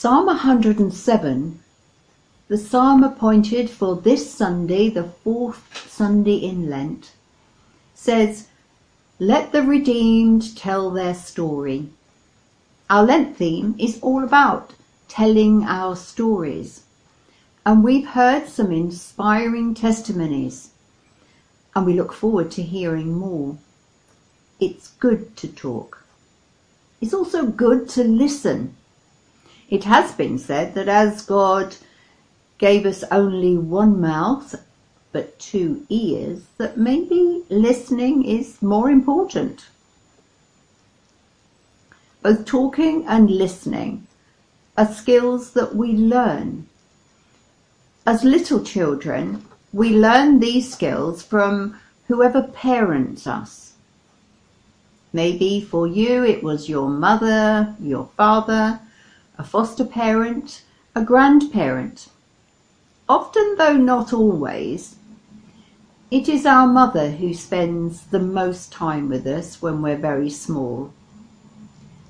Psalm 107, the psalm appointed for this Sunday, the fourth Sunday in Lent, says, Let the redeemed tell their story. Our Lent theme is all about telling our stories. And we've heard some inspiring testimonies, and we look forward to hearing more. It's good to talk. It's also good to listen. It has been said that as God gave us only one mouth but two ears, that maybe listening is more important. Both talking and listening are skills that we learn. As little children, we learn these skills from whoever parents us. Maybe for you it was your mother, your father, a foster parent, a grandparent. Often, though not always, it is our mother who spends the most time with us when we're very small.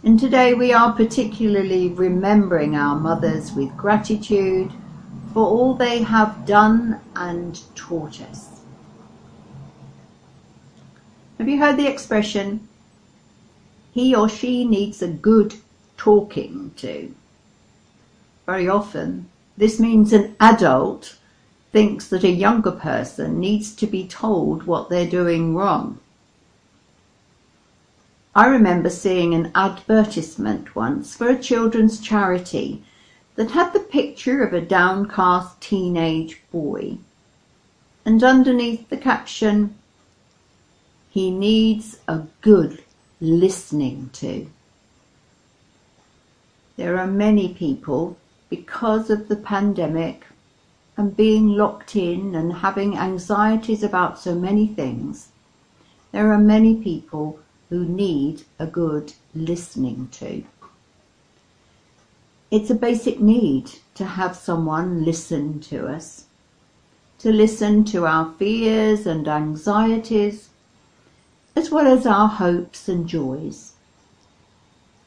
And today we are particularly remembering our mothers with gratitude for all they have done and taught us. Have you heard the expression, he or she needs a good talking to? Very often, this means an adult thinks that a younger person needs to be told what they're doing wrong. I remember seeing an advertisement once for a children's charity that had the picture of a downcast teenage boy, and underneath the caption, he needs a good listening to. There are many people, because of the pandemic and being locked in and having anxieties about so many things, there are many people who need a good listening to. It's a basic need to have someone listen to us, to listen to our fears and anxieties, as well as our hopes and joys.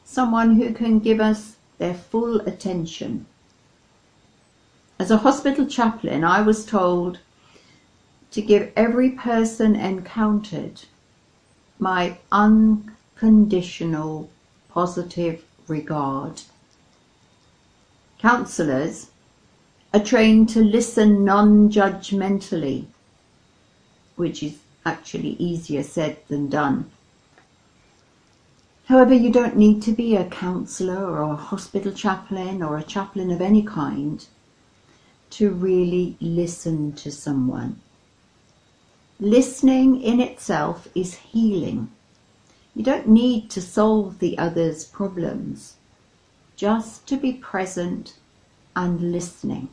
Someone who can give us their full attention. As a hospital chaplain, I was told to give every person encountered my unconditional positive regard. Counsellors are trained to listen non-judgmentally, which is actually easier said than done. However, you don't need to be a counsellor or a hospital chaplain or a chaplain of any kind to really listen to someone. Listening in itself is healing. You don't need to solve the other's problems, just to be present and listening.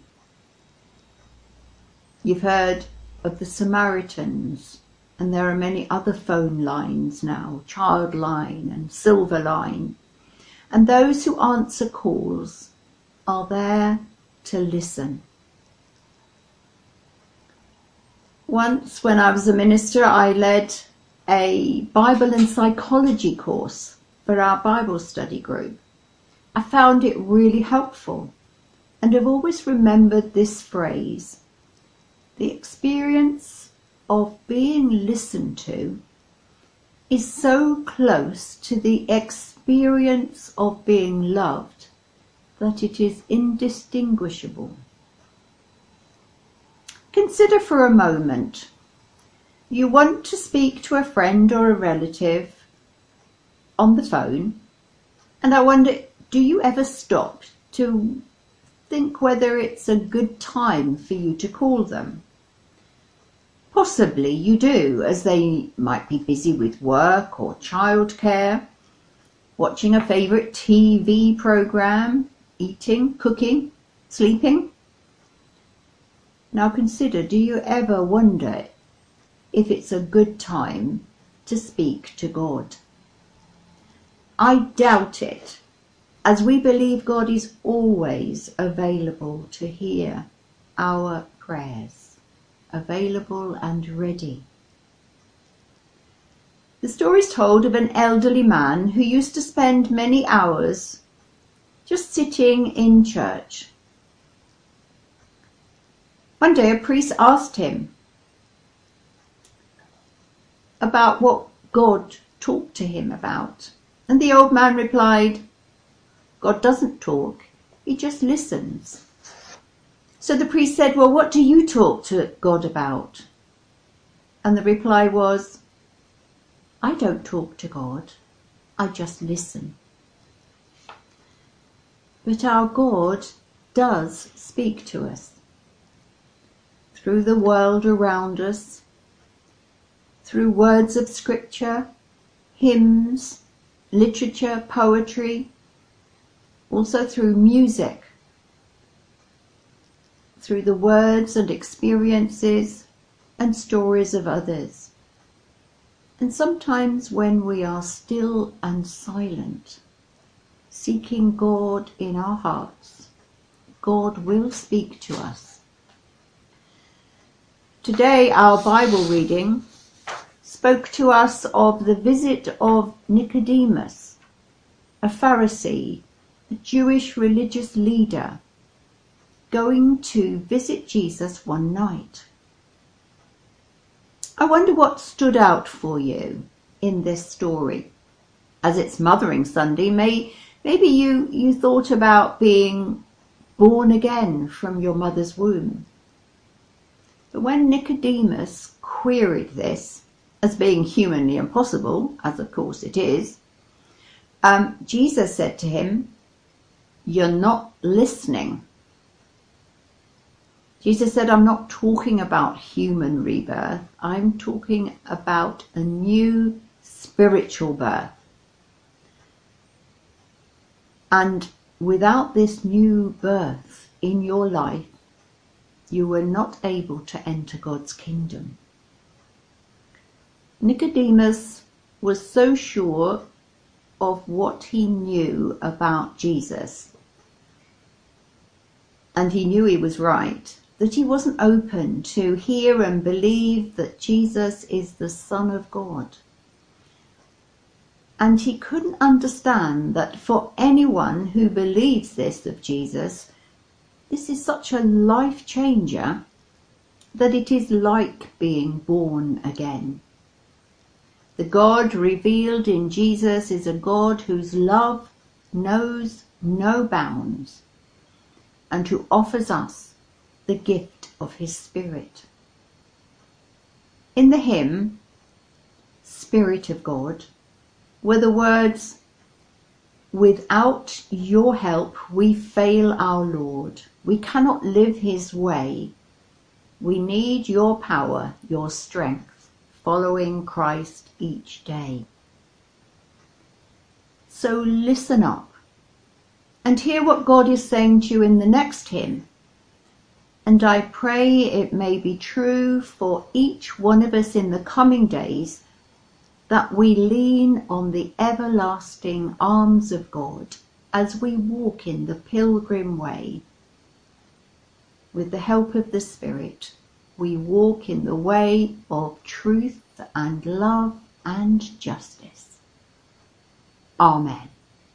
You've heard of the Samaritans, and there are many other phone lines now, Childline and Silverline, and those who answer calls are there to listen. Once, when I was a minister, I led a Bible and psychology course for our Bible study group. I found it really helpful and have always remembered this phrase the experience of being listened to is so close to the experience of being loved that it is indistinguishable. Consider for a moment. You want to speak to a friend or a relative on the phone, and I wonder, do you ever stop to think whether it's a good time for you to call them? Possibly you do, as they might be busy with work or childcare, watching a favourite TV programme, eating, cooking, sleeping. Now consider, do you ever wonder if it's a good time to speak to God? I doubt it, as we believe God is always available to hear our prayers, available and ready. The story is told of an elderly man who used to spend many hours just sitting in church. One day a priest asked him about what God talked to him about. And the old man replied, God doesn't talk, he just listens. So the priest said, Well, what do you talk to God about? And the reply was, I don't talk to God, I just listen. But our God does speak to us through the world around us, through words of scripture, hymns, literature, poetry, also through music, through the words and experiences and stories of others. And sometimes when we are still and silent, seeking God in our hearts, God will speak to us. Today our Bible reading spoke to us of the visit of Nicodemus, a Pharisee, a Jewish religious leader, going to visit Jesus one night. I wonder what stood out for you in this story. As it's Mothering Sunday, may, maybe you, you thought about being born again from your mother's womb. But when Nicodemus queried this, as being humanly impossible, as of course it is, um, Jesus said to him, You're not listening. Jesus said, I'm not talking about human rebirth, I'm talking about a new spiritual birth. And without this new birth in your life, you were not able to enter God's kingdom. Nicodemus was so sure of what he knew about Jesus, and he knew he was right, that he wasn't open to hear and believe that Jesus is the Son of God. And he couldn't understand that for anyone who believes this of Jesus, this is such a life changer that it is like being born again. The God revealed in Jesus is a God whose love knows no bounds and who offers us the gift of his Spirit. In the hymn, Spirit of God, were the words, Without your help we fail our Lord. We cannot live his way. We need your power, your strength following Christ each day. So listen up and hear what God is saying to you in the next hymn. And I pray it may be true for each one of us in the coming days that we lean on the everlasting arms of God as we walk in the pilgrim way. With the help of the Spirit, we walk in the way of truth and love and justice. Amen.